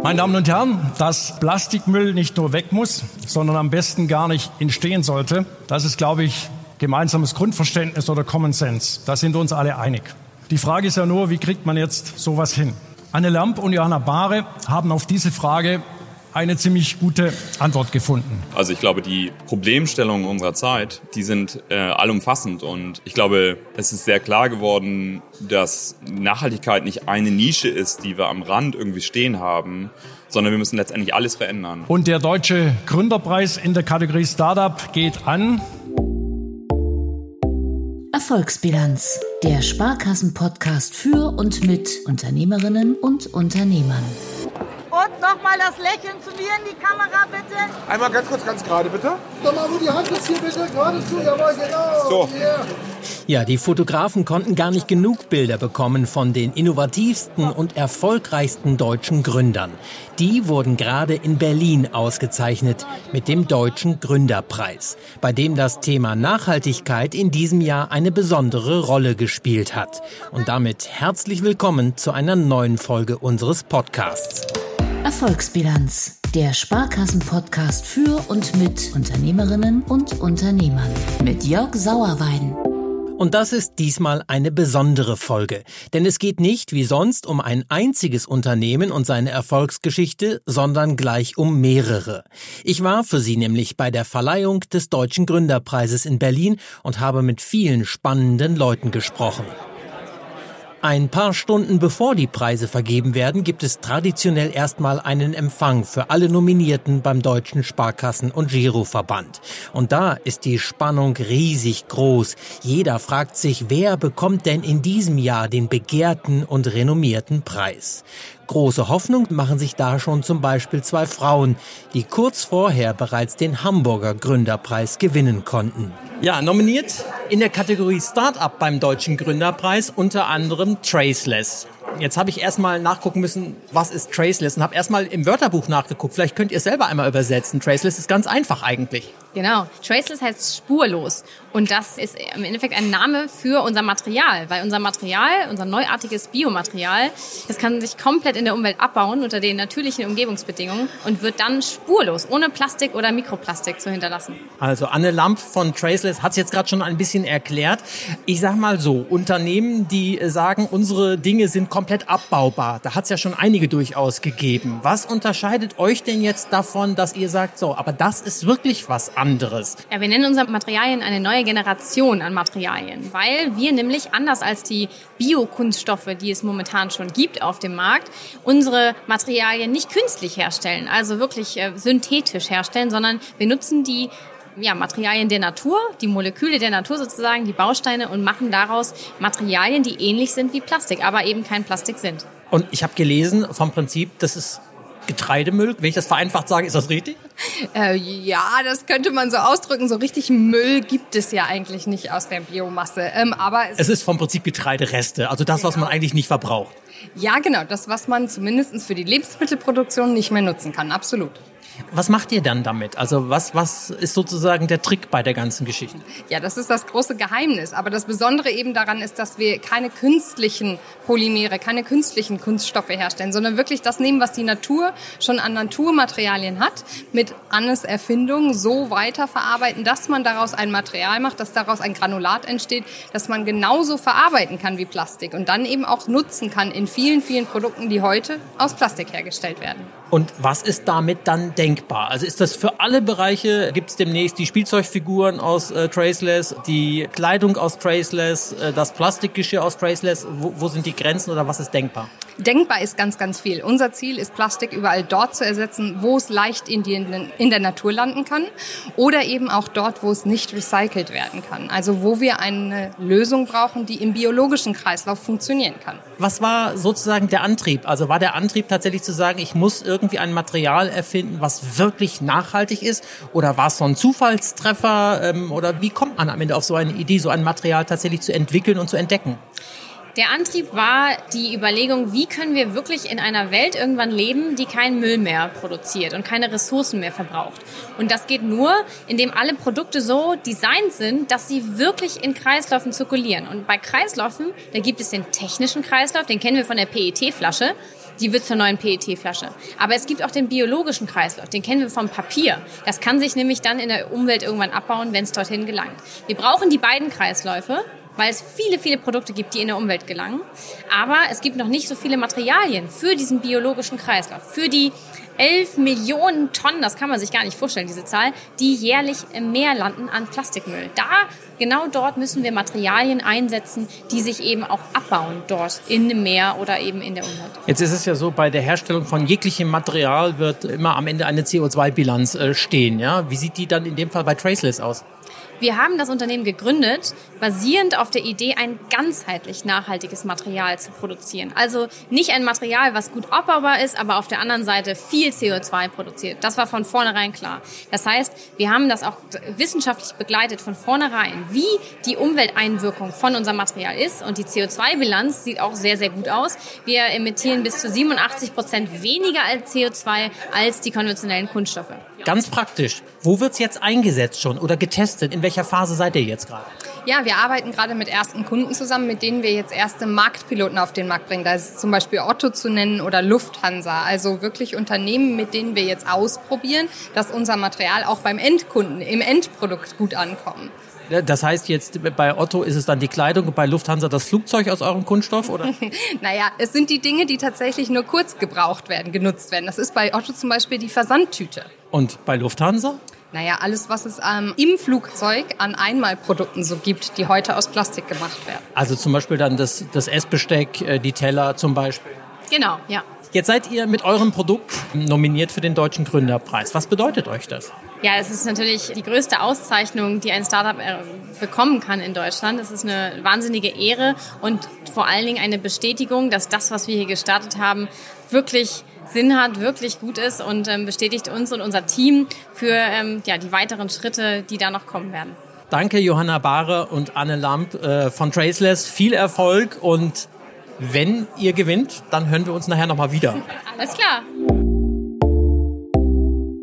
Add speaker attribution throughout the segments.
Speaker 1: Meine Damen und Herren, dass Plastikmüll nicht nur weg muss, sondern am besten gar nicht entstehen sollte, das ist, glaube ich, gemeinsames Grundverständnis oder Common Sense. Da sind wir uns alle einig. Die Frage ist ja nur, wie kriegt man jetzt sowas hin? Anne Lamp und Johanna Bahre haben auf diese Frage eine ziemlich gute Antwort gefunden.
Speaker 2: Also ich glaube, die Problemstellungen unserer Zeit, die sind äh, allumfassend und ich glaube, es ist sehr klar geworden, dass Nachhaltigkeit nicht eine Nische ist, die wir am Rand irgendwie stehen haben, sondern wir müssen letztendlich alles verändern.
Speaker 1: Und der deutsche Gründerpreis in der Kategorie Startup geht an
Speaker 3: Erfolgsbilanz, der Sparkassen-Podcast für und mit Unternehmerinnen und Unternehmern.
Speaker 4: Und nochmal das Lächeln zu mir in die Kamera, bitte.
Speaker 5: Einmal ganz kurz, ganz gerade, bitte. Doch mal nur die Hand jetzt hier bitte, gerade zu, jawohl, genau.
Speaker 6: So. Yeah. Ja, die Fotografen konnten gar nicht genug Bilder bekommen von den innovativsten und erfolgreichsten deutschen Gründern. Die wurden gerade in Berlin ausgezeichnet mit dem Deutschen Gründerpreis, bei dem das Thema Nachhaltigkeit in diesem Jahr eine besondere Rolle gespielt hat. Und damit herzlich willkommen zu einer neuen Folge unseres Podcasts.
Speaker 3: Erfolgsbilanz, der Sparkassen-Podcast für und mit Unternehmerinnen und Unternehmern mit Jörg Sauerwein.
Speaker 6: Und das ist diesmal eine besondere Folge, denn es geht nicht wie sonst um ein einziges Unternehmen und seine Erfolgsgeschichte, sondern gleich um mehrere. Ich war für Sie nämlich bei der Verleihung des Deutschen Gründerpreises in Berlin und habe mit vielen spannenden Leuten gesprochen. Ein paar Stunden bevor die Preise vergeben werden, gibt es traditionell erstmal einen Empfang für alle Nominierten beim Deutschen Sparkassen- und Giroverband. Und da ist die Spannung riesig groß. Jeder fragt sich, wer bekommt denn in diesem Jahr den begehrten und renommierten Preis? Große Hoffnung machen sich da schon zum Beispiel zwei Frauen, die kurz vorher bereits den Hamburger Gründerpreis gewinnen konnten. Ja, nominiert in der Kategorie Startup beim Deutschen Gründerpreis unter anderem Traceless. Jetzt habe ich erstmal nachgucken müssen, was ist Traceless und habe erstmal im Wörterbuch nachgeguckt. Vielleicht könnt ihr es selber einmal übersetzen. Traceless ist ganz einfach eigentlich.
Speaker 7: Genau. Traceless heißt spurlos. Und das ist im Endeffekt ein Name für unser Material, weil unser Material, unser neuartiges Biomaterial, das kann sich komplett in der Umwelt abbauen unter den natürlichen Umgebungsbedingungen und wird dann spurlos, ohne Plastik oder Mikroplastik zu hinterlassen.
Speaker 6: Also Anne Lamp von Traceless hat es jetzt gerade schon ein bisschen erklärt. Ich sag mal so, Unternehmen, die sagen, unsere Dinge sind komplett abbaubar, da hat es ja schon einige durchaus gegeben. Was unterscheidet euch denn jetzt davon, dass ihr sagt, so, aber das ist wirklich was anderes?
Speaker 7: Ja, wir nennen unsere Materialien eine neue Generation an Materialien, weil wir nämlich anders als die Biokunststoffe, die es momentan schon gibt auf dem Markt, unsere Materialien nicht künstlich herstellen, also wirklich äh, synthetisch herstellen, sondern wir nutzen die ja, Materialien der Natur, die Moleküle der Natur sozusagen, die Bausteine und machen daraus Materialien, die ähnlich sind wie Plastik, aber eben kein Plastik sind.
Speaker 6: Und ich habe gelesen vom Prinzip, das ist Getreidemüll. Wenn ich das vereinfacht sage, ist das richtig?
Speaker 7: Äh, ja, das könnte man so ausdrücken. So richtig Müll gibt es ja eigentlich nicht aus der Biomasse. Ähm, aber
Speaker 6: es, es, ist vom Prinzip Getreidereste, also das, genau. was man eigentlich nicht verbraucht.
Speaker 7: Ja, genau, das, was man zumindest für die Lebensmittelproduktion nicht mehr nutzen kann, absolut.
Speaker 6: Was macht ihr dann damit? Also was, was ist sozusagen der Trick bei der ganzen Geschichte?
Speaker 7: Ja, das ist das große Geheimnis. Aber das Besondere eben daran ist, dass wir keine künstlichen Polymere, keine künstlichen Kunststoffe herstellen, sondern wirklich das nehmen, was die Natur schon an Naturmaterialien hat, mit Annes Erfindung so weiterverarbeiten, dass man daraus ein Material macht, dass daraus ein Granulat entsteht, dass man genauso verarbeiten kann wie Plastik und dann eben auch nutzen kann in vielen, vielen Produkten, die heute aus Plastik hergestellt werden.
Speaker 6: Und was ist damit dann denkbar? Also ist das für alle Bereiche? Gibt es demnächst die Spielzeugfiguren aus äh, Traceless, die Kleidung aus Traceless, äh, das Plastikgeschirr aus Traceless? Wo, wo sind die Grenzen oder was ist denkbar?
Speaker 7: Denkbar ist ganz, ganz viel. Unser Ziel ist, Plastik überall dort zu ersetzen, wo es leicht in, die, in der Natur landen kann oder eben auch dort, wo es nicht recycelt werden kann. Also wo wir eine Lösung brauchen, die im biologischen Kreislauf funktionieren kann.
Speaker 6: Was war sozusagen der Antrieb? Also war der Antrieb tatsächlich zu sagen, ich muss irgendwie ein Material erfinden, was wirklich nachhaltig ist? Oder war es so ein Zufallstreffer? Ähm, oder wie kommt man am Ende auf so eine Idee, so ein Material tatsächlich zu entwickeln und zu entdecken?
Speaker 7: Der Antrieb war die Überlegung, wie können wir wirklich in einer Welt irgendwann leben, die keinen Müll mehr produziert und keine Ressourcen mehr verbraucht. Und das geht nur, indem alle Produkte so designt sind, dass sie wirklich in Kreisläufen zirkulieren. Und bei Kreisläufen, da gibt es den technischen Kreislauf, den kennen wir von der PET-Flasche.
Speaker 8: Die wird zur neuen PET-Flasche. Aber es gibt auch den biologischen Kreislauf, den kennen wir vom Papier. Das kann sich nämlich dann in der Umwelt irgendwann abbauen, wenn es dorthin gelangt. Wir brauchen die beiden Kreisläufe, weil es viele, viele Produkte gibt, die in der Umwelt gelangen. Aber es gibt noch nicht so viele Materialien für diesen biologischen Kreislauf, für die 11 Millionen Tonnen, das kann man sich gar nicht vorstellen, diese Zahl, die jährlich im Meer landen an Plastikmüll. Da, genau dort müssen wir Materialien einsetzen, die sich eben auch abbauen dort in dem Meer oder eben in der Umwelt.
Speaker 6: Jetzt ist es ja so, bei der Herstellung von jeglichem Material wird immer am Ende eine CO2-Bilanz äh, stehen. Ja? Wie sieht die dann in dem Fall bei Traceless aus?
Speaker 8: Wir haben das Unternehmen gegründet, basierend auf der Idee, ein ganzheitlich nachhaltiges Material zu produzieren. Also nicht ein Material, was gut abbaubar ist, aber auf der anderen Seite viel CO2 produziert. Das war von vornherein klar. Das heißt, wir haben das auch wissenschaftlich begleitet von vornherein, wie die Umwelteinwirkung von unserem Material ist. Und die CO2-Bilanz sieht auch sehr, sehr gut aus. Wir emittieren bis zu 87 Prozent weniger als CO2 als die konventionellen Kunststoffe.
Speaker 6: Ganz praktisch. Wo wird's jetzt eingesetzt schon oder getestet? In welcher Phase seid ihr jetzt gerade?
Speaker 7: Ja, wir arbeiten gerade mit ersten Kunden zusammen, mit denen wir jetzt erste Marktpiloten auf den Markt bringen. Da ist zum Beispiel Otto zu nennen oder Lufthansa. Also wirklich Unternehmen, mit denen wir jetzt ausprobieren, dass unser Material auch beim Endkunden, im Endprodukt gut ankommt.
Speaker 6: Das heißt jetzt bei Otto ist es dann die Kleidung und bei Lufthansa das Flugzeug aus eurem Kunststoff oder?
Speaker 7: naja, es sind die Dinge, die tatsächlich nur kurz gebraucht werden, genutzt werden. Das ist bei Otto zum Beispiel die Versandtüte.
Speaker 6: Und bei Lufthansa?
Speaker 7: Naja, alles, was es ähm, im Flugzeug an Einmalprodukten so gibt, die heute aus Plastik gemacht werden.
Speaker 6: Also zum Beispiel dann das, das Essbesteck, äh, die Teller zum Beispiel.
Speaker 8: Genau, ja.
Speaker 6: Jetzt seid ihr mit eurem Produkt nominiert für den Deutschen Gründerpreis. Was bedeutet euch das?
Speaker 8: Ja, es ist natürlich die größte Auszeichnung, die ein Startup äh, bekommen kann in Deutschland. Es ist eine wahnsinnige Ehre und vor allen Dingen eine Bestätigung, dass das, was wir hier gestartet haben, wirklich Sinn hat, wirklich gut ist und ähm, bestätigt uns und unser Team für ähm, ja, die weiteren Schritte, die da noch kommen werden.
Speaker 6: Danke Johanna Bahre und Anne Lamp äh, von Traceless. Viel Erfolg und wenn ihr gewinnt, dann hören wir uns nachher nochmal wieder.
Speaker 8: Alles klar.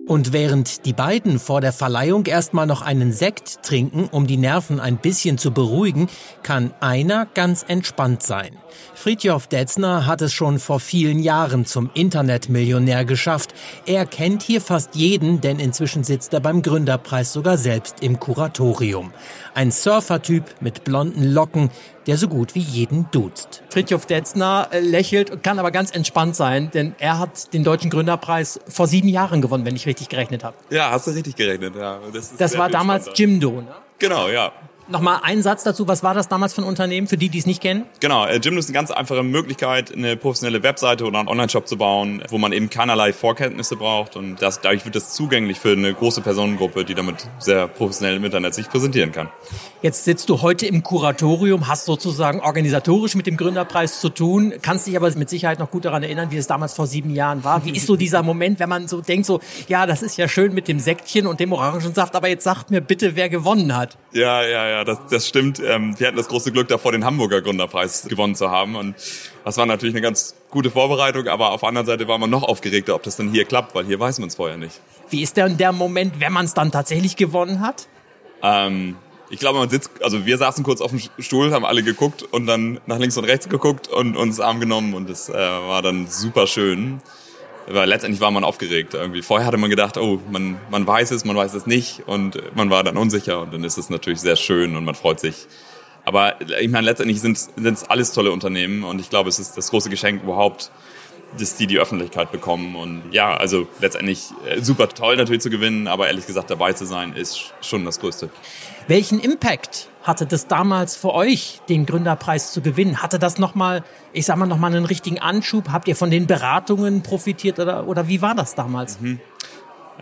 Speaker 6: Und während die beiden vor der Verleihung erstmal noch einen Sekt trinken, um die Nerven ein bisschen zu beruhigen, kann einer ganz entspannt sein. Fridtjof Detzner hat es schon vor vielen Jahren zum Internetmillionär geschafft. Er kennt hier fast jeden, denn inzwischen sitzt er beim Gründerpreis sogar selbst im Kuratorium. Ein Surfertyp mit blonden Locken, der so gut wie jeden duzt. Fridtjof Detzner äh, lächelt und kann aber ganz entspannt sein, denn er hat den Deutschen Gründerpreis vor sieben Jahren gewonnen, wenn ich richtig gerechnet habe.
Speaker 2: Ja, hast du richtig gerechnet, ja.
Speaker 6: Das, das war damals Jimdo, ne?
Speaker 2: Genau, ja.
Speaker 6: Nochmal ein Satz dazu, was war das damals für ein Unternehmen, für die, die es nicht kennen?
Speaker 2: Genau, äh, ist eine ganz einfache Möglichkeit, eine professionelle Webseite oder einen Online-Shop zu bauen, wo man eben keinerlei Vorkenntnisse braucht und das, dadurch wird das zugänglich für eine große Personengruppe, die damit sehr professionell im Internet sich präsentieren kann.
Speaker 6: Jetzt sitzt du heute im Kuratorium, hast sozusagen organisatorisch mit dem Gründerpreis zu tun, kannst dich aber mit Sicherheit noch gut daran erinnern, wie es damals vor sieben Jahren war. Wie ist so dieser Moment, wenn man so denkt, so, ja, das ist ja schön mit dem Säckchen und dem Orangensaft, aber jetzt sagt mir bitte, wer gewonnen hat.
Speaker 2: Ja, ja, ja, das, das stimmt. Ähm, wir hatten das große Glück davor, den Hamburger Gründerpreis gewonnen zu haben. Und das war natürlich eine ganz gute Vorbereitung, aber auf der anderen Seite war man noch aufgeregter, ob das dann hier klappt, weil hier weiß man es vorher nicht.
Speaker 6: Wie ist denn der Moment, wenn man es dann tatsächlich gewonnen hat?
Speaker 2: Ähm, ich glaube, man sitzt, also wir saßen kurz auf dem Stuhl, haben alle geguckt und dann nach links und rechts geguckt und uns Arm genommen und das äh, war dann super schön weil letztendlich war man aufgeregt irgendwie. Vorher hatte man gedacht, oh, man, man weiß es, man weiß es nicht und man war dann unsicher und dann ist es natürlich sehr schön und man freut sich. Aber ich meine, letztendlich sind es alles tolle Unternehmen und ich glaube, es ist das große Geschenk überhaupt, dass die die Öffentlichkeit bekommen. Und ja, also letztendlich äh, super toll natürlich zu gewinnen, aber ehrlich gesagt dabei zu sein, ist schon das Größte.
Speaker 6: Welchen Impact hatte das damals für euch, den Gründerpreis zu gewinnen? Hatte das nochmal, ich sag mal, nochmal einen richtigen Anschub? Habt ihr von den Beratungen profitiert oder, oder wie war das damals? Mhm.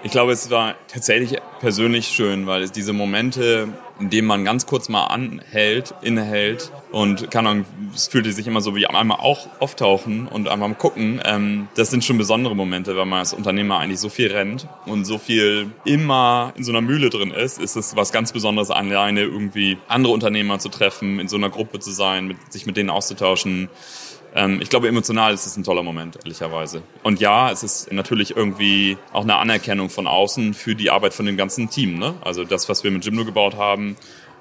Speaker 2: Ich glaube, es war tatsächlich persönlich schön, weil es diese Momente, in denen man ganz kurz mal anhält, innehält und kann dann, es fühlte sich immer so wie einmal auch auftauchen und einmal gucken. Ähm, das sind schon besondere Momente, weil man als Unternehmer eigentlich so viel rennt und so viel immer in so einer Mühle drin ist. Ist es was ganz Besonderes, alleine irgendwie andere Unternehmer zu treffen, in so einer Gruppe zu sein, mit, sich mit denen auszutauschen ähm, ich glaube, emotional ist es ein toller Moment, ehrlicherweise. Und ja, es ist natürlich irgendwie auch eine Anerkennung von außen für die Arbeit von dem ganzen Team. Ne? Also das, was wir mit Jimdo gebaut haben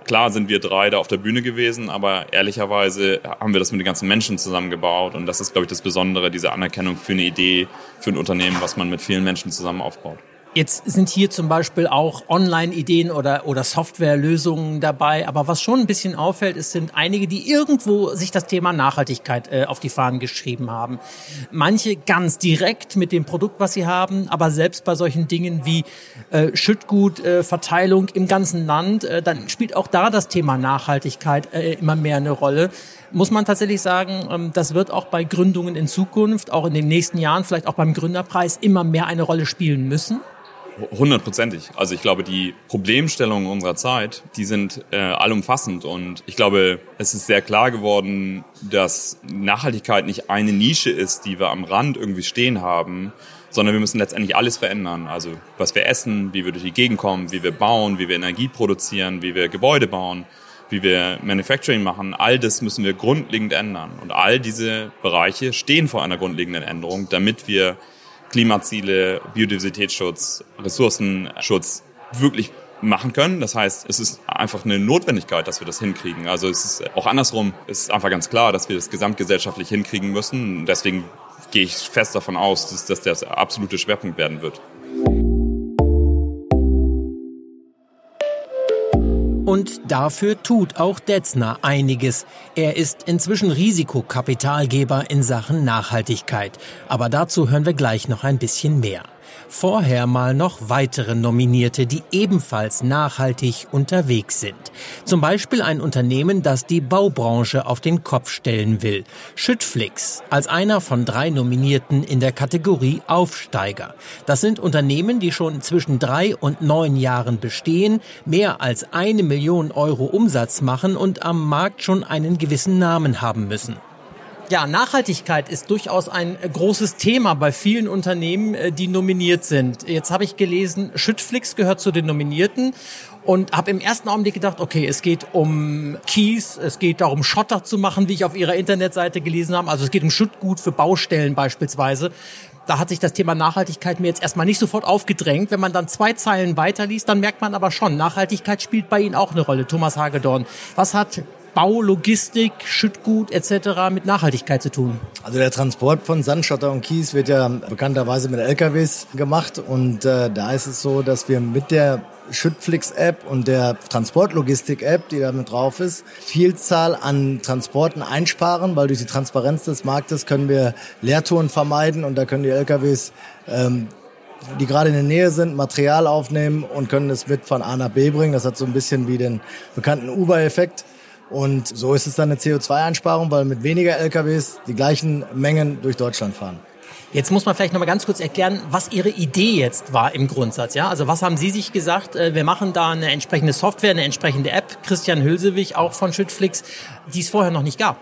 Speaker 2: Klar sind wir drei da auf der Bühne gewesen, aber ehrlicherweise haben wir das mit den ganzen Menschen zusammengebaut und das ist, glaube ich, das Besondere, diese Anerkennung für eine Idee, für ein Unternehmen, was man mit vielen Menschen zusammen aufbaut.
Speaker 6: Jetzt sind hier zum Beispiel auch Online-Ideen oder, oder Softwarelösungen dabei. Aber was schon ein bisschen auffällt, es sind einige, die irgendwo sich das Thema Nachhaltigkeit äh, auf die Fahnen geschrieben haben. Manche ganz direkt mit dem Produkt, was sie haben, aber selbst bei solchen Dingen wie äh, Schüttgutverteilung äh, im ganzen Land, äh, dann spielt auch da das Thema Nachhaltigkeit äh, immer mehr eine Rolle muss man tatsächlich sagen, ähm, das wird auch bei Gründungen in Zukunft, auch in den nächsten Jahren, vielleicht auch beim Gründerpreis immer mehr eine Rolle spielen müssen?
Speaker 2: Hundertprozentig. Also ich glaube, die Problemstellungen unserer Zeit, die sind äh, allumfassend und ich glaube, es ist sehr klar geworden, dass Nachhaltigkeit nicht eine Nische ist, die wir am Rand irgendwie stehen haben, sondern wir müssen letztendlich alles verändern. Also was wir essen, wie wir durch die Gegend kommen, wie wir bauen, wie wir Energie produzieren, wie wir Gebäude bauen, wie wir Manufacturing machen, all das müssen wir grundlegend ändern. Und all diese Bereiche stehen vor einer grundlegenden Änderung, damit wir Klimaziele, Biodiversitätsschutz, Ressourcenschutz wirklich machen können. Das heißt, es ist einfach eine Notwendigkeit, dass wir das hinkriegen. Also es ist auch andersrum, es ist einfach ganz klar, dass wir das gesamtgesellschaftlich hinkriegen müssen. Deswegen gehe ich fest davon aus, dass das der absolute Schwerpunkt werden wird.
Speaker 6: Und dafür tut auch Detzner einiges. Er ist inzwischen Risikokapitalgeber in Sachen Nachhaltigkeit. Aber dazu hören wir gleich noch ein bisschen mehr. Vorher mal noch weitere Nominierte, die ebenfalls nachhaltig unterwegs sind. Zum Beispiel ein Unternehmen, das die Baubranche auf den Kopf stellen will. Schüttflix als einer von drei Nominierten in der Kategorie Aufsteiger. Das sind Unternehmen, die schon zwischen drei und neun Jahren bestehen, mehr als eine Million Euro Umsatz machen und am Markt schon einen gewissen Namen haben müssen. Ja, Nachhaltigkeit ist durchaus ein großes Thema bei vielen Unternehmen, äh, die nominiert sind. Jetzt habe ich gelesen, Schüttflix gehört zu den Nominierten und habe im ersten Augenblick gedacht, okay, es geht um Kies, es geht darum, Schotter zu machen, wie ich auf ihrer Internetseite gelesen habe. Also es geht um Schüttgut für Baustellen beispielsweise. Da hat sich das Thema Nachhaltigkeit mir jetzt erstmal nicht sofort aufgedrängt. Wenn man dann zwei Zeilen weiterliest, dann merkt man aber schon, Nachhaltigkeit spielt bei Ihnen auch eine Rolle. Thomas Hagedorn, was hat Bau, Logistik, Schüttgut etc. mit Nachhaltigkeit zu tun?
Speaker 9: Also der Transport von Sandschotter und Kies wird ja bekannterweise mit LKWs gemacht und äh, da ist es so, dass wir mit der Schüttflix-App und der Transportlogistik-App, die da mit drauf ist, Vielzahl an Transporten einsparen, weil durch die Transparenz des Marktes können wir Leertouren vermeiden und da können die LKWs ähm, die gerade in der Nähe sind, Material aufnehmen und können es mit von A nach B bringen. Das hat so ein bisschen wie den bekannten Uber-Effekt. Und so ist es dann eine CO2-Einsparung, weil mit weniger LKWs die gleichen Mengen durch Deutschland fahren.
Speaker 6: Jetzt muss man vielleicht noch mal ganz kurz erklären, was Ihre Idee jetzt war im Grundsatz. Ja, also was haben Sie sich gesagt? Äh, wir machen da eine entsprechende Software, eine entsprechende App. Christian Hülsewig, auch von Schüttflix, die es vorher noch nicht gab.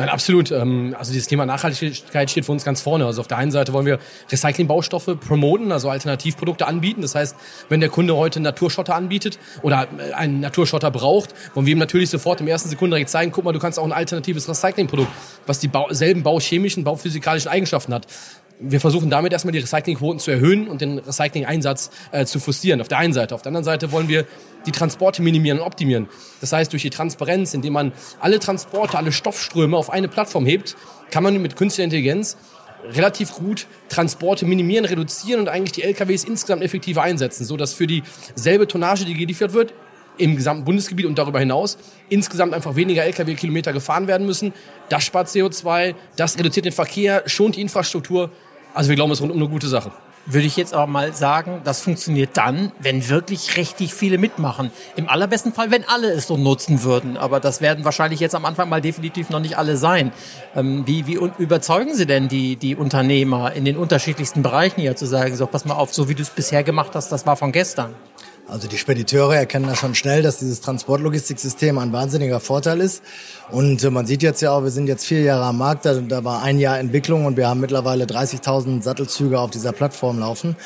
Speaker 10: Nein, absolut. Ähm, also dieses Thema Nachhaltigkeit steht für uns ganz vorne. Also auf der einen Seite wollen wir Recyclingbaustoffe promoten, also Alternativprodukte anbieten. Das heißt, wenn der Kunde heute einen Naturschotter anbietet oder äh, einen Naturschotter braucht, wollen wir ihm natürlich sofort im ersten Sekunde direkt zeigen, guck mal, du kannst auch ein alternatives Recyclingprodukt, was die selben bauchemischen, bauphysikalischen Eigenschaften hat wir versuchen damit erstmal die Recyclingquoten zu erhöhen und den Recycling-Einsatz äh, zu forcieren. Auf der einen Seite. Auf der anderen Seite wollen wir die Transporte minimieren und optimieren. Das heißt, durch die Transparenz, indem man alle Transporte, alle Stoffströme auf eine Plattform hebt, kann man mit künstlicher Intelligenz relativ gut Transporte minimieren, reduzieren und eigentlich die LKWs insgesamt effektiver einsetzen, so dass für dieselbe Tonnage, die geliefert wird, im gesamten Bundesgebiet und darüber hinaus insgesamt einfach weniger Lkw-Kilometer gefahren werden müssen. Das spart CO2, das reduziert den Verkehr, schont die Infrastruktur. Also wir glauben, es ist rundum eine gute Sache
Speaker 6: würde ich jetzt auch mal sagen, das funktioniert dann, wenn wirklich richtig viele mitmachen. Im allerbesten Fall, wenn alle es so nutzen würden. Aber das werden wahrscheinlich jetzt am Anfang mal definitiv noch nicht alle sein. Ähm, wie, wie überzeugen Sie denn die, die Unternehmer in den unterschiedlichsten Bereichen hier zu sagen, so pass mal auf, so wie du es bisher gemacht hast, das war von gestern?
Speaker 9: Also die Spediteure erkennen da schon schnell, dass dieses Transportlogistiksystem ein wahnsinniger Vorteil ist. Und äh, man sieht jetzt ja auch, wir sind jetzt vier Jahre am Markt, da, da war ein Jahr Entwicklung und wir haben mittlerweile 30.000 Sattelzüge auf dieser Plattform laufen,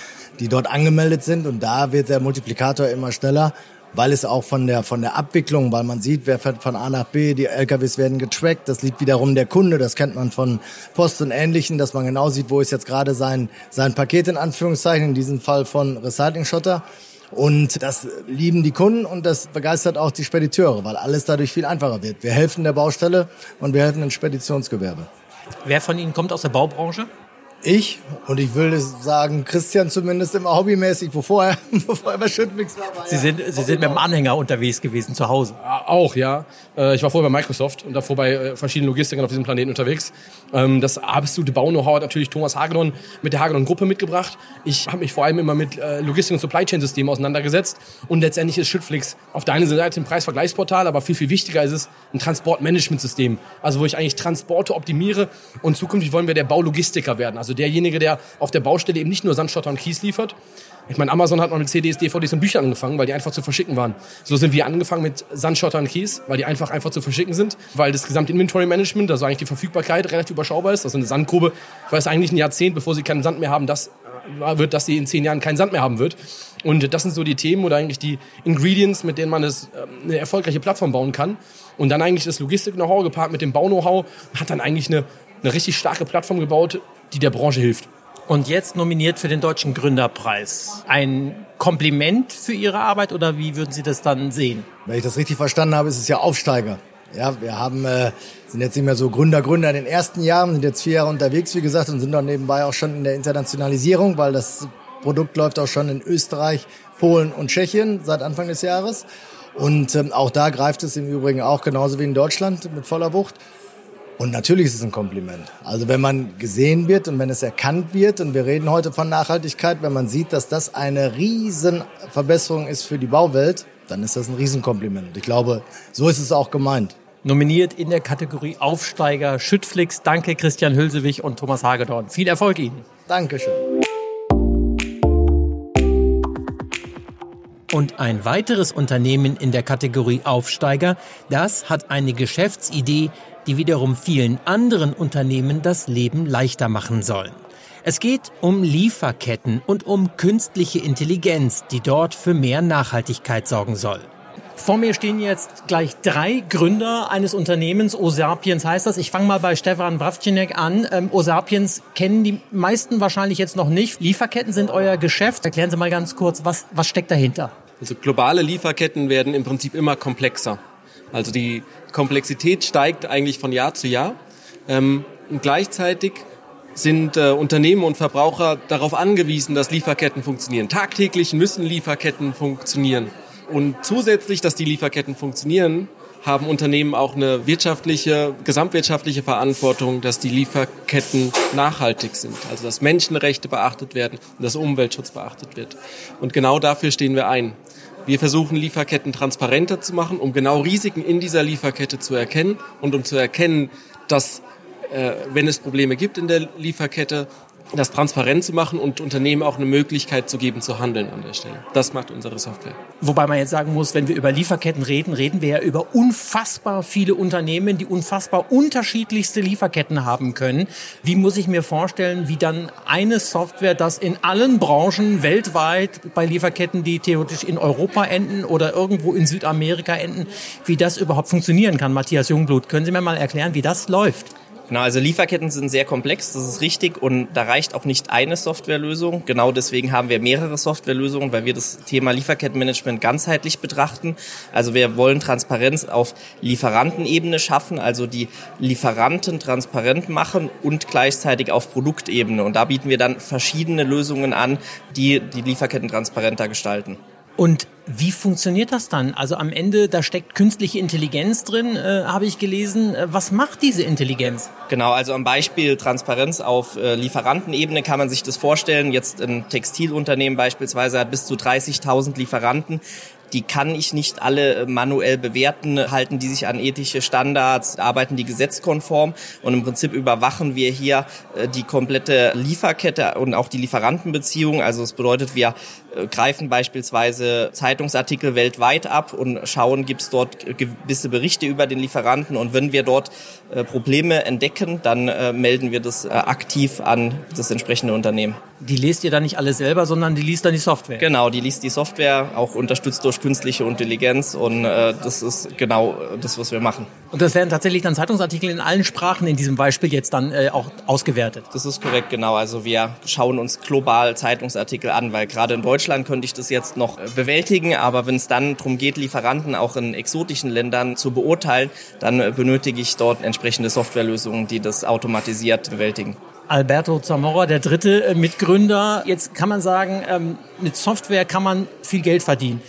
Speaker 9: die dort angemeldet sind. Und da wird der Multiplikator immer schneller weil es auch von der, von der Abwicklung, weil man sieht, wer fährt von A nach B, die LKWs werden getrackt, das liegt wiederum der Kunde, das kennt man von Post und Ähnlichen, dass man genau sieht, wo ist jetzt gerade sein, sein Paket in Anführungszeichen, in diesem Fall von Recycling-Schotter. Und das lieben die Kunden und das begeistert auch die Spediteure, weil alles dadurch viel einfacher wird. Wir helfen der Baustelle und wir helfen dem Speditionsgewerbe.
Speaker 6: Wer von Ihnen kommt aus der Baubranche?
Speaker 9: Ich und ich würde sagen, Christian zumindest immer hobbymäßig, bevor er, bevor er bei Schüttmix war. war
Speaker 6: Sie sind, Sie sind mit dem Anhänger unterwegs gewesen zu Hause.
Speaker 10: Auch, ja. Äh, ich war vorher bei Microsoft und davor bei äh, verschiedenen Logistikern auf diesem Planeten unterwegs. Ähm, das absolute Bau-Know-how hat natürlich Thomas Hagedorn mit der Hagedorn-Gruppe mitgebracht. Ich habe mich vor allem immer mit äh, Logistik- und Supply-Chain-Systemen auseinandergesetzt. Und letztendlich ist Schüttflix auf der einen Seite ein Preisvergleichsportal, aber viel, viel wichtiger ist es ein Transportmanagementsystem. Also wo ich eigentlich Transporte optimiere und zukünftig wollen wir der Baulogistiker werden. Also derjenige, der auf der Baustelle eben nicht nur Sandschotter und Kies liefert. Ich meine, Amazon hat mal mit CDs, DVDs und Büchern angefangen, weil die einfach zu verschicken waren. So sind wir angefangen mit Sandschotter und Kies, weil die einfach einfach zu verschicken sind, weil das gesamte Inventory Management, also eigentlich die Verfügbarkeit relativ überschaubar ist. Also eine Sandgrube weiß eigentlich ein Jahrzehnt, bevor sie keinen Sand mehr haben, das äh, wird, dass sie in zehn Jahren keinen Sand mehr haben wird. Und das sind so die Themen oder eigentlich die Ingredients, mit denen man es, ähm, eine erfolgreiche Plattform bauen kann. Und dann eigentlich das Logistik-Know-how gepaart mit dem Bau-Know-how hat dann eigentlich eine, eine richtig starke Plattform gebaut, die der Branche hilft.
Speaker 6: Und jetzt nominiert für den Deutschen Gründerpreis. Ein Kompliment für Ihre Arbeit oder wie würden Sie das dann sehen?
Speaker 9: Wenn ich das richtig verstanden habe, ist es ja Aufsteiger. Ja, wir haben, äh, sind jetzt nicht mehr so Gründer, Gründer in den ersten Jahren, sind jetzt vier Jahre unterwegs, wie gesagt, und sind dann nebenbei auch schon in der Internationalisierung, weil das Produkt läuft auch schon in Österreich, Polen und Tschechien seit Anfang des Jahres. Und ähm, auch da greift es im Übrigen auch genauso wie in Deutschland mit voller Wucht. Und natürlich ist es ein Kompliment. Also wenn man gesehen wird und wenn es erkannt wird, und wir reden heute von Nachhaltigkeit, wenn man sieht, dass das eine Riesenverbesserung ist für die Bauwelt, dann ist das ein Riesenkompliment. Ich glaube, so ist es auch gemeint.
Speaker 6: Nominiert in der Kategorie Aufsteiger Schüttflix. Danke Christian Hülsewig und Thomas Hagedorn. Viel Erfolg Ihnen.
Speaker 9: Dankeschön.
Speaker 6: Und ein weiteres Unternehmen in der Kategorie Aufsteiger, das hat eine Geschäftsidee, die wiederum vielen anderen Unternehmen das Leben leichter machen sollen. Es geht um Lieferketten und um künstliche Intelligenz, die dort für mehr Nachhaltigkeit sorgen soll. Vor mir stehen jetzt gleich drei Gründer eines Unternehmens, Osapiens heißt das. Ich fange mal bei Stefan Wrawczynek an. Ähm, Osapiens kennen die meisten wahrscheinlich jetzt noch nicht. Lieferketten sind euer Geschäft. Erklären Sie mal ganz kurz, was, was steckt dahinter?
Speaker 11: Also globale Lieferketten werden im Prinzip immer komplexer. Also die Komplexität steigt eigentlich von Jahr zu Jahr. Ähm, und gleichzeitig sind äh, Unternehmen und Verbraucher darauf angewiesen, dass Lieferketten funktionieren. Tagtäglich müssen Lieferketten funktionieren. Und zusätzlich, dass die Lieferketten funktionieren, haben Unternehmen auch eine wirtschaftliche, gesamtwirtschaftliche Verantwortung, dass die Lieferketten nachhaltig sind. Also dass Menschenrechte beachtet werden und dass Umweltschutz beachtet wird. Und genau dafür stehen wir ein. Wir versuchen Lieferketten transparenter zu machen, um genau Risiken in dieser Lieferkette zu erkennen und um zu erkennen, dass äh, wenn es Probleme gibt in der Lieferkette, das transparent zu machen und Unternehmen auch eine Möglichkeit zu geben, zu handeln an der Stelle. Das macht unsere Software.
Speaker 6: Wobei man jetzt sagen muss, wenn wir über Lieferketten reden, reden wir ja über unfassbar viele Unternehmen, die unfassbar unterschiedlichste Lieferketten haben können. Wie muss ich mir vorstellen, wie dann eine Software, das in allen Branchen weltweit bei Lieferketten, die theoretisch in Europa enden oder irgendwo in Südamerika enden, wie das überhaupt funktionieren kann? Matthias Jungblut, können Sie mir mal erklären, wie das läuft?
Speaker 12: Genau, also Lieferketten sind sehr komplex, das ist richtig und da reicht auch nicht eine Softwarelösung. Genau deswegen haben wir mehrere Softwarelösungen, weil wir das Thema Lieferkettenmanagement ganzheitlich betrachten. Also wir wollen Transparenz auf Lieferantenebene schaffen, also die Lieferanten transparent machen und gleichzeitig auf Produktebene. Und da bieten wir dann verschiedene Lösungen an, die die Lieferketten transparenter gestalten.
Speaker 6: Und wie funktioniert das dann? Also am Ende, da steckt künstliche Intelligenz drin, äh, habe ich gelesen. Äh, was macht diese Intelligenz?
Speaker 12: Genau, also am Beispiel Transparenz auf äh, Lieferantenebene kann man sich das vorstellen. Jetzt ein Textilunternehmen beispielsweise hat bis zu 30.000 Lieferanten die kann ich nicht alle äh, manuell bewerten, halten die sich an ethische Standards, arbeiten die gesetzkonform und im Prinzip überwachen wir hier äh, die komplette Lieferkette und auch die Lieferantenbeziehung. Also das bedeutet, wir äh, greifen beispielsweise Zeitungsartikel weltweit ab und schauen, gibt es dort gewisse Berichte über den Lieferanten und wenn wir dort Probleme entdecken, dann melden wir das aktiv an das entsprechende Unternehmen.
Speaker 6: Die lest ihr dann nicht alle selber, sondern die liest dann die Software?
Speaker 12: Genau, die liest die Software, auch unterstützt durch künstliche Intelligenz und äh, das ist genau das, was wir machen.
Speaker 6: Und das werden tatsächlich dann Zeitungsartikel in allen Sprachen in diesem Beispiel jetzt dann äh, auch ausgewertet.
Speaker 12: Das ist korrekt, genau. Also wir schauen uns global Zeitungsartikel an, weil gerade in Deutschland könnte ich das jetzt noch bewältigen, aber wenn es dann darum geht, Lieferanten auch in exotischen Ländern zu beurteilen, dann benötige ich dort entsprechende Softwarelösungen, die das automatisiert bewältigen.
Speaker 6: Alberto Zamora, der dritte äh, Mitgründer. Jetzt kann man sagen, ähm, mit Software kann man viel Geld verdienen.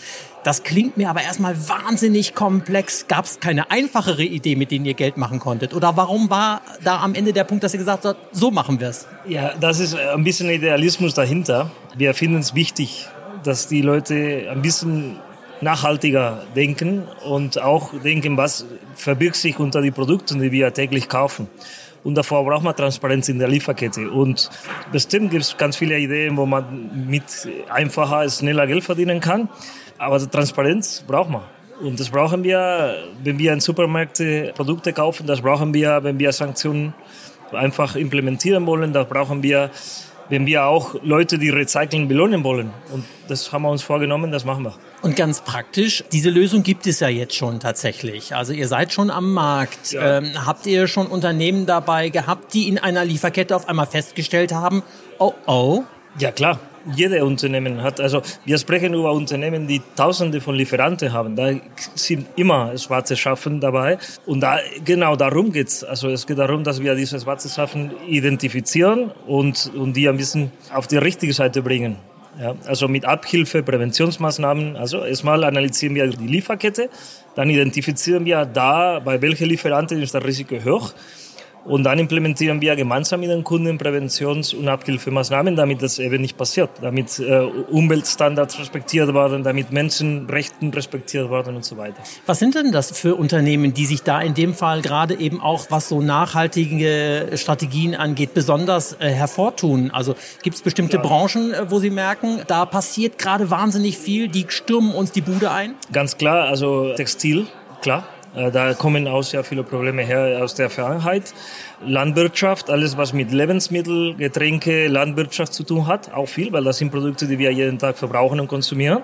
Speaker 6: Das klingt mir aber erstmal wahnsinnig komplex. Gab es keine einfachere Idee, mit denen ihr Geld machen konntet? Oder warum war da am Ende der Punkt, dass ihr gesagt habt, so machen wir es?
Speaker 13: Ja, das ist ein bisschen Idealismus dahinter. Wir finden es wichtig, dass die Leute ein bisschen nachhaltiger denken und auch denken, was verbirgt sich unter die Produkten, die wir täglich kaufen. Und davor braucht man Transparenz in der Lieferkette. Und bestimmt gibt es ganz viele Ideen, wo man mit einfacher, schneller Geld verdienen kann. Aber Transparenz braucht man. Und das brauchen wir, wenn wir in Supermärkte Produkte kaufen, das brauchen wir, wenn wir Sanktionen einfach implementieren wollen, das brauchen wir, wenn wir auch Leute, die recyceln, belohnen wollen. Und das haben wir uns vorgenommen, das machen wir.
Speaker 6: Und ganz praktisch, diese Lösung gibt es ja jetzt schon tatsächlich. Also ihr seid schon am Markt. Ja. Ähm, habt ihr schon Unternehmen dabei gehabt, die in einer Lieferkette auf einmal festgestellt haben, oh oh?
Speaker 13: Ja klar, jede Unternehmen hat, also wir sprechen über Unternehmen, die Tausende von Lieferanten haben. Da sind immer schwarze Schafen dabei. Und da, genau darum geht's. Also es geht darum, dass wir diese schwarze Schafen identifizieren und, und die ein bisschen auf die richtige Seite bringen. Ja, also mit Abhilfe, Präventionsmaßnahmen. Also erstmal analysieren wir die Lieferkette, dann identifizieren wir da, bei welchen Lieferanten ist das Risiko hoch und dann implementieren wir gemeinsam mit den Kunden Präventions- und Abhilfemaßnahmen, damit das eben nicht passiert, damit äh, Umweltstandards respektiert werden, damit Menschenrechten respektiert werden und so weiter.
Speaker 6: Was sind denn das für Unternehmen, die sich da in dem Fall gerade eben auch, was so nachhaltige Strategien angeht, besonders äh, hervortun? Also gibt es bestimmte Klar. Branchen, äh, wo Sie merken, da passiert gerade wahnsinnig viel, die stürmen uns die Bude ein?
Speaker 13: Ganz klar, also Textil, klar da kommen auch sehr viele Probleme her aus der Vergangenheit. Landwirtschaft, alles was mit Lebensmittel, Getränke, Landwirtschaft zu tun hat, auch viel, weil das sind Produkte, die wir jeden Tag verbrauchen und konsumieren.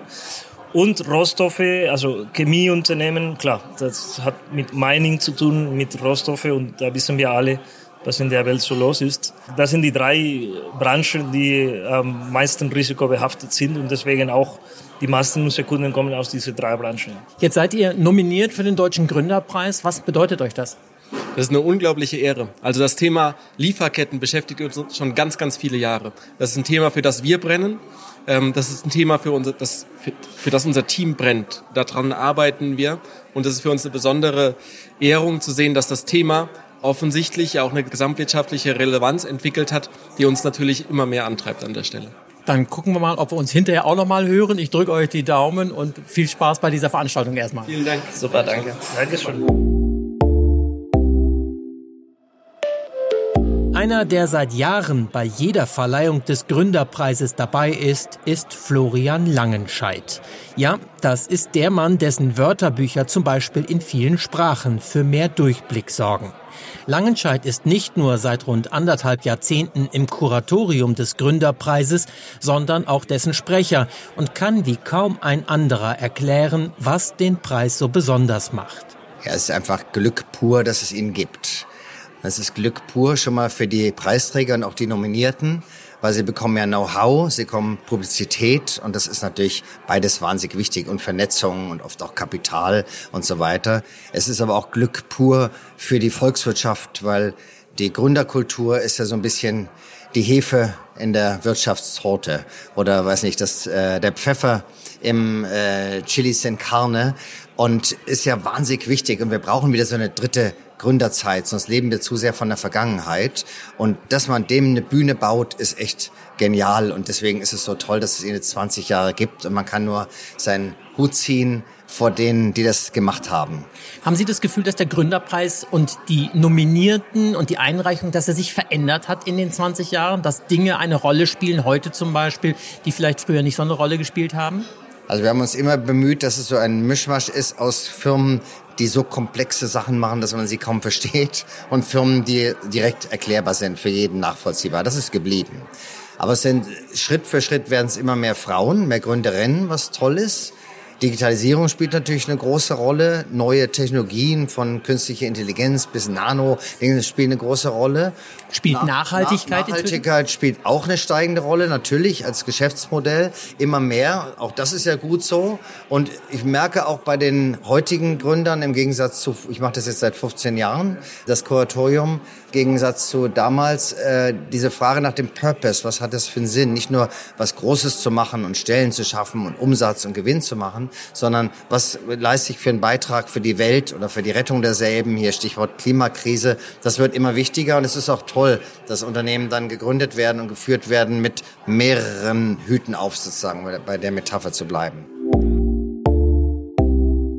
Speaker 13: Und Rohstoffe, also Chemieunternehmen, klar, das hat mit Mining zu tun, mit Rohstoffe und da wissen wir alle, was in der Welt so los ist. Das sind die drei Branchen, die am meisten risikobehaftet sind und deswegen auch die meisten unserer Kunden kommen aus diesen drei Branchen.
Speaker 6: Jetzt seid ihr nominiert für den Deutschen Gründerpreis. Was bedeutet euch das?
Speaker 11: Das ist eine unglaubliche Ehre. Also das Thema Lieferketten beschäftigt uns schon ganz, ganz viele Jahre. Das ist ein Thema, für das wir brennen. Ähm, das ist ein Thema, für, unser, das, für das unser Team brennt. Daran arbeiten wir. Und es ist für uns eine besondere Ehrung zu sehen, dass das Thema offensichtlich ja auch eine gesamtwirtschaftliche Relevanz entwickelt hat, die uns natürlich immer mehr antreibt an der Stelle.
Speaker 6: Dann gucken wir mal, ob wir uns hinterher auch noch mal hören. Ich drücke euch die Daumen und viel Spaß bei dieser Veranstaltung erstmal.
Speaker 12: Vielen Dank. Super, danke.
Speaker 13: Dankeschön.
Speaker 6: Einer, der seit Jahren bei jeder Verleihung des Gründerpreises dabei ist, ist Florian Langenscheidt. Ja, das ist der Mann, dessen Wörterbücher zum Beispiel in vielen Sprachen für mehr Durchblick sorgen. Langenscheidt ist nicht nur seit rund anderthalb Jahrzehnten im Kuratorium des Gründerpreises, sondern auch dessen Sprecher und kann wie kaum ein anderer erklären, was den Preis so besonders macht.
Speaker 14: Ja, es ist einfach Glück pur, dass es ihn gibt. Es ist Glück pur schon mal für die Preisträger und auch die Nominierten, weil sie bekommen ja Know-how, sie bekommen Publizität und das ist natürlich beides wahnsinnig wichtig und Vernetzung und oft auch Kapital und so weiter. Es ist aber auch Glück pur für die Volkswirtschaft, weil die Gründerkultur ist ja so ein bisschen die Hefe in der Wirtschaftstorte oder weiß nicht, das, äh, der Pfeffer im äh, Chili sin Carne. Und ist ja wahnsinnig wichtig. Und wir brauchen wieder so eine dritte Gründerzeit, sonst leben wir zu sehr von der Vergangenheit. Und dass man dem eine Bühne baut, ist echt genial. Und deswegen ist es so toll, dass es ihn jetzt 20 Jahre gibt und man kann nur seinen Hut ziehen vor denen, die das gemacht haben.
Speaker 6: Haben Sie das Gefühl, dass der Gründerpreis und die Nominierten und die Einreichung, dass er sich verändert hat in den 20 Jahren, dass Dinge eine Rolle spielen, heute zum Beispiel, die vielleicht früher nicht so eine Rolle gespielt haben?
Speaker 14: Also wir haben uns immer bemüht, dass es so ein Mischmasch ist aus Firmen, die so komplexe Sachen machen, dass man sie kaum versteht und Firmen, die direkt erklärbar sind, für jeden nachvollziehbar. Das ist geblieben. Aber es sind Schritt für Schritt werden es immer mehr Frauen, mehr Gründerinnen, was toll ist. Digitalisierung spielt natürlich eine große Rolle. Neue Technologien von künstlicher Intelligenz bis Nano spielen eine große Rolle.
Speaker 6: Spielt Na, Nachhaltigkeit?
Speaker 14: Nachhaltigkeit spielt auch eine steigende Rolle, natürlich als Geschäftsmodell immer mehr. Auch das ist ja gut so. Und ich merke auch bei den heutigen Gründern im Gegensatz zu, ich mache das jetzt seit 15 Jahren, das Kuratorium, Gegensatz zu damals, äh, diese Frage nach dem Purpose, was hat das für einen Sinn? Nicht nur was Großes zu machen und Stellen zu schaffen und Umsatz und Gewinn zu machen, sondern was leiste ich für einen Beitrag für die Welt oder für die Rettung derselben? Hier Stichwort Klimakrise. Das wird immer wichtiger und es ist auch toll, dass Unternehmen dann gegründet werden und geführt werden mit mehreren Hüten auf, sozusagen, bei der Metapher zu bleiben.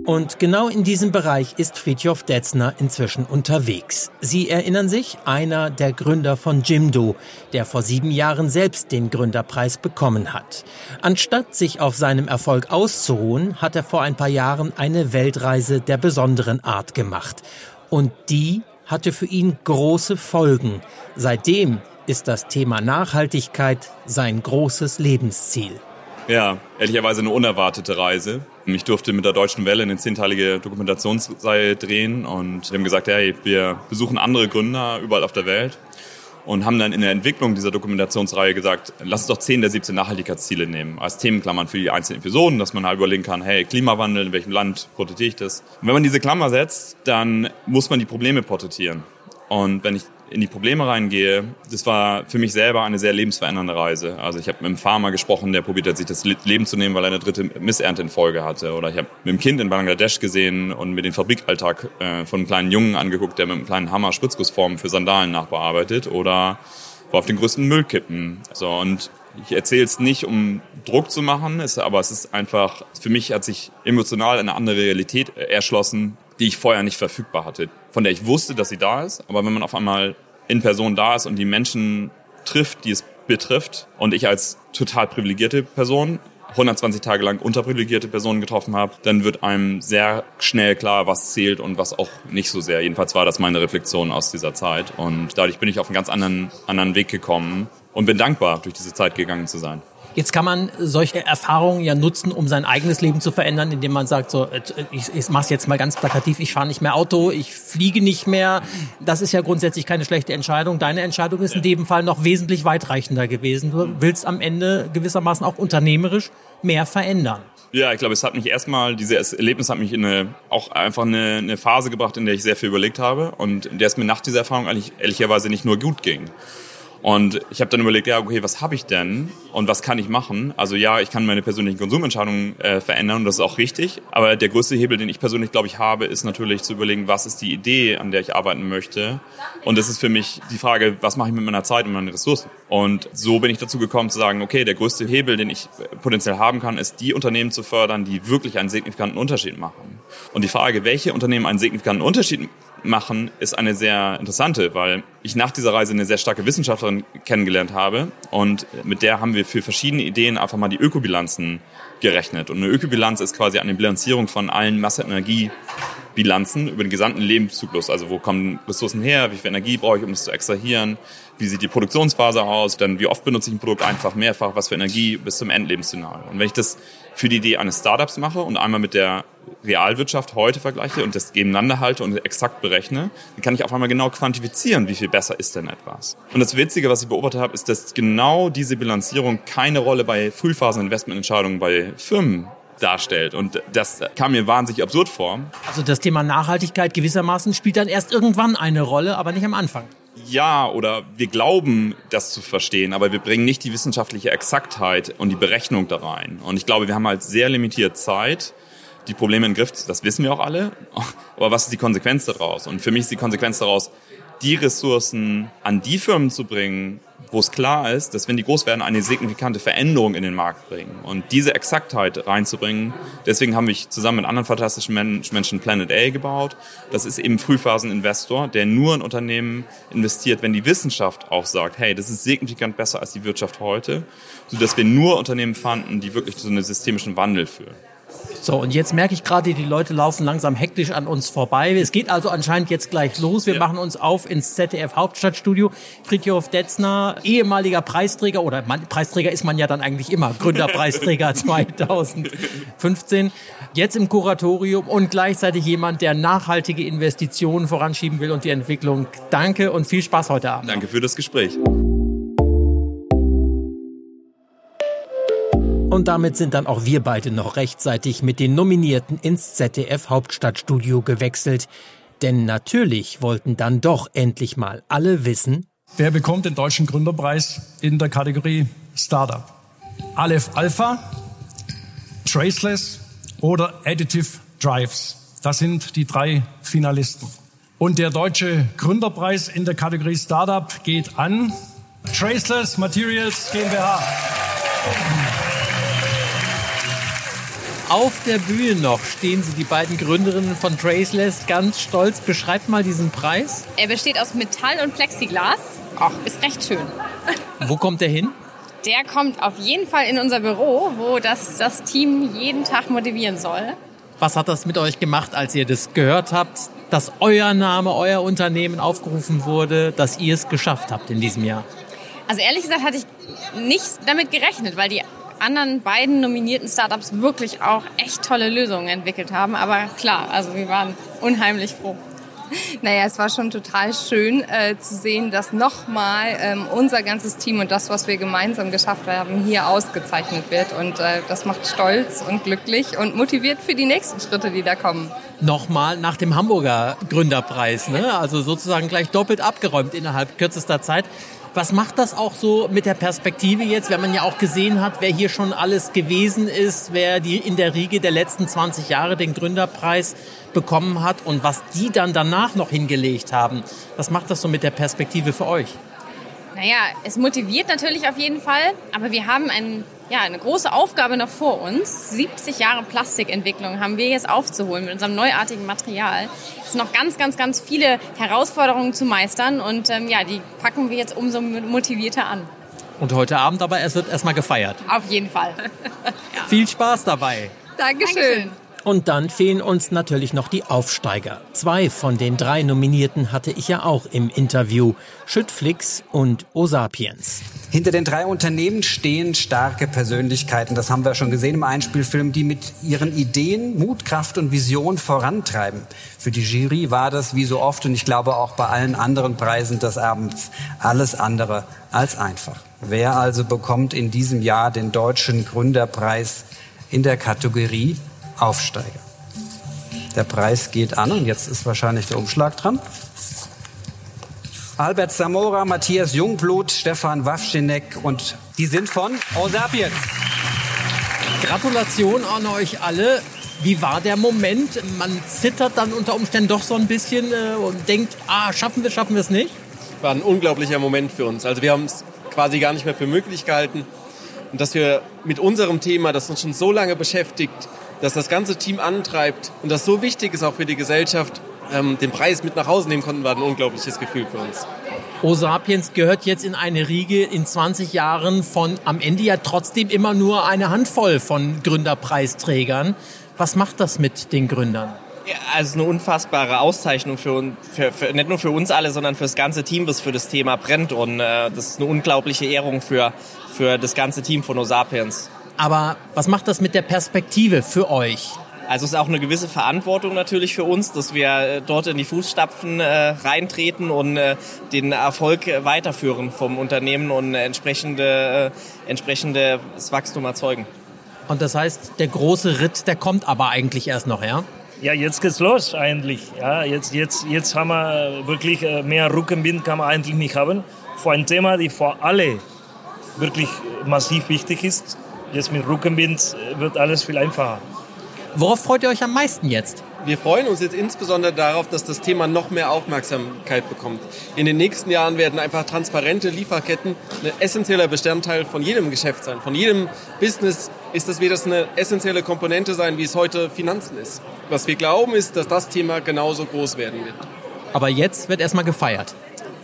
Speaker 6: Und genau in diesem Bereich ist Fritjof Detzner inzwischen unterwegs. Sie erinnern sich, einer der Gründer von Jimdo, der vor sieben Jahren selbst den Gründerpreis bekommen hat. Anstatt sich auf seinem Erfolg auszuruhen, hat er vor ein paar Jahren eine Weltreise der besonderen Art gemacht. Und die hatte für ihn große Folgen. Seitdem ist das Thema Nachhaltigkeit sein großes Lebensziel.
Speaker 2: Ja, ehrlicherweise eine unerwartete Reise. Ich durfte mit der Deutschen Welle eine zehnteilige Dokumentationsreihe drehen und wir haben gesagt, hey, wir besuchen andere Gründer überall auf der Welt und haben dann in der Entwicklung dieser Dokumentationsreihe gesagt, lass uns doch 10 der 17 Nachhaltigkeitsziele nehmen, als Themenklammern für die einzelnen Episoden, dass man halt überlegen kann, hey, Klimawandel, in welchem Land porträtiere ich das? Und wenn man diese Klammer setzt, dann muss man die Probleme porträtieren. Und wenn ich in die Probleme reingehe, das war für mich selber eine sehr lebensverändernde Reise. Also ich habe mit einem Farmer gesprochen, der probiert hat, sich das Leben zu nehmen, weil er eine dritte Missernte in Folge hatte. Oder ich habe mit einem Kind in Bangladesch gesehen und mir den Fabrikalltag äh, von einem kleinen Jungen angeguckt, der mit einem kleinen Hammer Spritzgussformen für Sandalen nachbearbeitet. Oder war auf den größten Müllkippen. So, und ich erzähle es nicht, um Druck zu machen, ist, aber es ist einfach, für mich hat sich emotional eine andere Realität erschlossen, die ich vorher nicht verfügbar hatte, von der ich wusste, dass sie da ist. Aber wenn man auf einmal in Person da ist und die Menschen trifft, die es betrifft, und ich als total privilegierte Person 120 Tage lang unterprivilegierte Personen getroffen habe, dann wird einem sehr schnell klar, was zählt und was auch nicht so sehr. Jedenfalls war das meine Reflexion aus dieser Zeit. Und dadurch bin ich auf einen ganz anderen, anderen Weg gekommen und bin dankbar, durch diese Zeit gegangen zu sein.
Speaker 6: Jetzt kann man solche Erfahrungen ja nutzen, um sein eigenes Leben zu verändern, indem man sagt, so, äh, ich, ich mache es jetzt mal ganz plakativ, ich fahre nicht mehr Auto, ich fliege nicht mehr. Das ist ja grundsätzlich keine schlechte Entscheidung. Deine Entscheidung ist in dem Fall noch wesentlich weitreichender gewesen. Du willst am Ende gewissermaßen auch unternehmerisch mehr verändern.
Speaker 2: Ja, ich glaube, es hat mich erstmal, dieses Erlebnis hat mich in eine, auch einfach eine, eine Phase gebracht, in der ich sehr viel überlegt habe und in der es mir nach dieser Erfahrung eigentlich ehrlicherweise nicht nur gut ging. Und ich habe dann überlegt, ja, okay, was habe ich denn und was kann ich machen? Also ja, ich kann meine persönlichen Konsumentscheidungen äh, verändern und das ist auch richtig. Aber der größte Hebel, den ich persönlich, glaube ich, habe, ist natürlich zu überlegen, was ist die Idee, an der ich arbeiten möchte. Und das ist für mich die Frage, was mache ich mit meiner Zeit und meinen Ressourcen? Und so bin ich dazu gekommen zu sagen, okay, der größte Hebel, den ich potenziell haben kann, ist die Unternehmen zu fördern, die wirklich einen signifikanten Unterschied machen. Und die Frage, welche Unternehmen einen signifikanten Unterschied machen, ist eine sehr interessante, weil ich nach dieser Reise eine sehr starke Wissenschaftlerin kennengelernt habe und mit der haben wir für verschiedene Ideen einfach mal die Ökobilanzen gerechnet. Und eine Ökobilanz ist quasi eine Bilanzierung von allen Masse-Energie-Bilanzen über den gesamten Lebenszyklus. Also wo kommen Ressourcen her, wie viel Energie brauche ich, um das zu extrahieren, wie sieht die Produktionsphase aus, dann wie oft benutze ich ein Produkt einfach, mehrfach, was für Energie bis zum Endlebensszenario. Und wenn ich das für die Idee eines Startups mache und einmal mit der Realwirtschaft heute vergleiche und das gegeneinander halte und exakt berechne, dann kann ich auf einmal genau quantifizieren, wie viel besser ist denn etwas. Und das Witzige, was ich beobachtet habe, ist, dass genau diese Bilanzierung keine Rolle bei Frühphasen-Investmententscheidungen bei Firmen darstellt. Und das kam mir wahnsinnig absurd vor.
Speaker 6: Also das Thema Nachhaltigkeit gewissermaßen spielt dann erst irgendwann eine Rolle, aber nicht am Anfang.
Speaker 2: Ja, oder wir glauben, das zu verstehen, aber wir bringen nicht die wissenschaftliche Exaktheit und die Berechnung da rein. Und ich glaube, wir haben halt sehr limitiert Zeit die Probleme in den Griff, das wissen wir auch alle. Aber was ist die Konsequenz daraus? Und für mich ist die Konsequenz daraus, die Ressourcen an die Firmen zu bringen, wo es klar ist, dass wenn die groß werden, eine signifikante Veränderung in den Markt bringen. Und diese Exaktheit reinzubringen, deswegen haben wir zusammen mit anderen fantastischen Menschen Planet A gebaut. Das ist eben Frühphaseninvestor, der nur in Unternehmen investiert, wenn die Wissenschaft auch sagt, hey, das ist signifikant besser als die Wirtschaft heute, sodass wir nur Unternehmen fanden, die wirklich zu einem systemischen Wandel führen.
Speaker 6: So, und jetzt merke ich gerade, die Leute laufen langsam hektisch an uns vorbei. Es geht also anscheinend jetzt gleich los. Wir ja. machen uns auf ins ZDF Hauptstadtstudio. Friedhof Detzner, ehemaliger Preisträger, oder man, Preisträger ist man ja dann eigentlich immer, Gründerpreisträger 2015. Jetzt im Kuratorium und gleichzeitig jemand, der nachhaltige Investitionen voranschieben will und die Entwicklung. Danke und viel Spaß heute Abend.
Speaker 2: Danke für das Gespräch.
Speaker 6: Und damit sind dann auch wir beide noch rechtzeitig mit den Nominierten ins ZDF Hauptstadtstudio gewechselt. Denn natürlich wollten dann doch endlich mal alle wissen,
Speaker 1: wer bekommt den Deutschen Gründerpreis in der Kategorie Startup? Aleph Alpha, Traceless oder Additive Drives. Das sind die drei Finalisten. Und der Deutsche Gründerpreis in der Kategorie Startup geht an Traceless Materials GmbH.
Speaker 6: Auf der Bühne noch stehen Sie, die beiden Gründerinnen von Traceless, ganz stolz. Beschreibt mal diesen Preis.
Speaker 8: Er besteht aus Metall und Plexiglas. Ach, ist recht schön.
Speaker 6: Wo kommt der hin?
Speaker 8: Der kommt auf jeden Fall in unser Büro, wo das, das Team jeden Tag motivieren soll.
Speaker 6: Was hat das mit euch gemacht, als ihr das gehört habt, dass euer Name, euer Unternehmen aufgerufen wurde, dass ihr es geschafft habt in diesem Jahr?
Speaker 8: Also ehrlich gesagt hatte ich nicht damit gerechnet, weil die anderen beiden nominierten Startups wirklich auch echt tolle Lösungen entwickelt haben. Aber klar, also wir waren unheimlich froh.
Speaker 7: Naja, es war schon total schön äh, zu sehen, dass nochmal ähm, unser ganzes Team und das, was wir gemeinsam geschafft haben, hier ausgezeichnet wird. Und äh, das macht stolz und glücklich und motiviert für die nächsten Schritte, die da kommen.
Speaker 6: Nochmal nach dem Hamburger Gründerpreis, ne? also sozusagen gleich doppelt abgeräumt innerhalb kürzester Zeit. Was macht das auch so mit der Perspektive jetzt, wenn man ja auch gesehen hat, wer hier schon alles gewesen ist, wer die in der Riege der letzten 20 Jahre den Gründerpreis bekommen hat und was die dann danach noch hingelegt haben? Was macht das so mit der Perspektive für euch?
Speaker 8: Naja, es motiviert natürlich auf jeden Fall, aber wir haben ein, ja, eine große Aufgabe noch vor uns. 70 Jahre Plastikentwicklung haben wir jetzt aufzuholen mit unserem neuartigen Material. Es sind noch ganz, ganz, ganz viele Herausforderungen zu meistern und ähm, ja, die packen wir jetzt umso motivierter an.
Speaker 6: Und heute Abend aber es wird erstmal gefeiert.
Speaker 8: Auf jeden Fall.
Speaker 6: ja. Viel Spaß dabei.
Speaker 8: Dankeschön. Dankeschön.
Speaker 6: Und dann fehlen uns natürlich noch die Aufsteiger. Zwei von den drei Nominierten hatte ich ja auch im Interview. Schüttflix und Osapiens.
Speaker 15: Hinter den drei Unternehmen stehen starke Persönlichkeiten. Das haben wir schon gesehen im Einspielfilm, die mit ihren Ideen Mut, Kraft und Vision vorantreiben. Für die Jury war das wie so oft und ich glaube auch bei allen anderen Preisen des Abends alles andere als einfach. Wer also bekommt in diesem Jahr den deutschen Gründerpreis in der Kategorie Aufsteiger. Der Preis geht an und jetzt ist wahrscheinlich der Umschlag dran. Albert Zamora, Matthias Jungblut, Stefan Wawschinek und die sind von Osapiens.
Speaker 6: Gratulation an euch alle. Wie war der Moment? Man zittert dann unter Umständen doch so ein bisschen äh, und denkt, ah, schaffen wir, schaffen wir es nicht?
Speaker 11: War ein unglaublicher Moment für uns. Also wir haben es quasi gar nicht mehr für möglich gehalten. Und dass wir mit unserem Thema, das uns schon so lange beschäftigt, dass das ganze Team antreibt und das so wichtig ist auch für die Gesellschaft, ähm, den Preis mit nach Hause nehmen konnten, war ein unglaubliches Gefühl für uns.
Speaker 6: O Sapiens gehört jetzt in eine Riege in 20 Jahren von am Ende ja trotzdem immer nur eine Handvoll von Gründerpreisträgern. Was macht das mit den Gründern?
Speaker 12: Ja, also eine unfassbare Auszeichnung für, für, für, nicht nur für uns alle, sondern für das ganze Team, das für das Thema brennt. Und äh, das ist eine unglaubliche Ehrung für, für das ganze Team von Osapiens.
Speaker 6: Aber was macht das mit der Perspektive für euch?
Speaker 12: Also es ist auch eine gewisse Verantwortung natürlich für uns, dass wir äh, dort in die Fußstapfen äh, reintreten und äh, den Erfolg weiterführen vom Unternehmen und entsprechende, äh, entsprechendes Wachstum erzeugen.
Speaker 6: Und das heißt, der große Ritt, der kommt aber eigentlich erst noch, ja?
Speaker 13: Ja, jetzt geht's los eigentlich. Ja, jetzt, jetzt, jetzt haben wir wirklich äh, mehr Rückenwind kann man eigentlich nicht haben. Vor ein Thema, die vor alle wirklich massiv wichtig ist. Jetzt mit Rückenwind wird alles viel einfacher.
Speaker 6: Worauf freut ihr euch am meisten jetzt?
Speaker 11: Wir freuen uns jetzt insbesondere darauf, dass das Thema noch mehr Aufmerksamkeit bekommt. In den nächsten Jahren werden einfach transparente Lieferketten ein essentieller Bestandteil von jedem Geschäft sein. Von jedem Business ist das wird das eine essentielle Komponente sein, wie es heute Finanzen ist. Was wir glauben, ist, dass das Thema genauso groß werden wird.
Speaker 6: Aber jetzt wird erstmal gefeiert.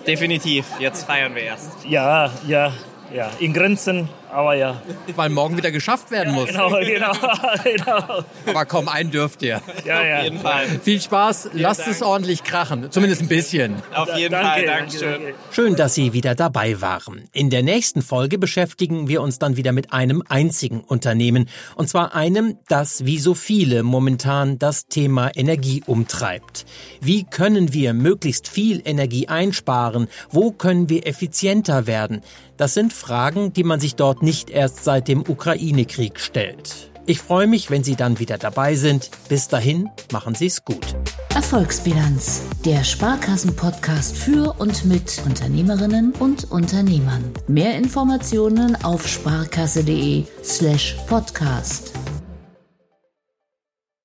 Speaker 12: Definitiv, jetzt feiern wir erst.
Speaker 13: Ja, ja, ja, in Grenzen, aber ja.
Speaker 16: Weil morgen wieder geschafft werden muss.
Speaker 13: Genau, genau, genau.
Speaker 16: Aber komm, einen dürft ihr.
Speaker 13: Ja, ja.
Speaker 12: Auf jeden Fall.
Speaker 16: Viel Spaß, lasst
Speaker 12: Dank.
Speaker 16: es ordentlich krachen. Zumindest ein bisschen.
Speaker 12: Auf jeden
Speaker 13: Danke,
Speaker 12: Fall,
Speaker 13: danke,
Speaker 12: Dankeschön.
Speaker 13: danke.
Speaker 16: Schön, dass Sie wieder dabei waren. In der nächsten Folge beschäftigen wir uns dann wieder mit einem einzigen Unternehmen. Und zwar einem, das wie so viele momentan das Thema Energie umtreibt. Wie können wir möglichst viel Energie einsparen? Wo können wir effizienter werden? Das sind Fragen, die man sich dort nicht erst seit dem Ukraine-Krieg stellt. Ich freue mich, wenn Sie dann wieder dabei sind. Bis dahin, machen Sie es gut.
Speaker 3: Erfolgsbilanz, der Sparkassen-Podcast für und mit Unternehmerinnen und Unternehmern. Mehr Informationen auf sparkasse.de slash podcast.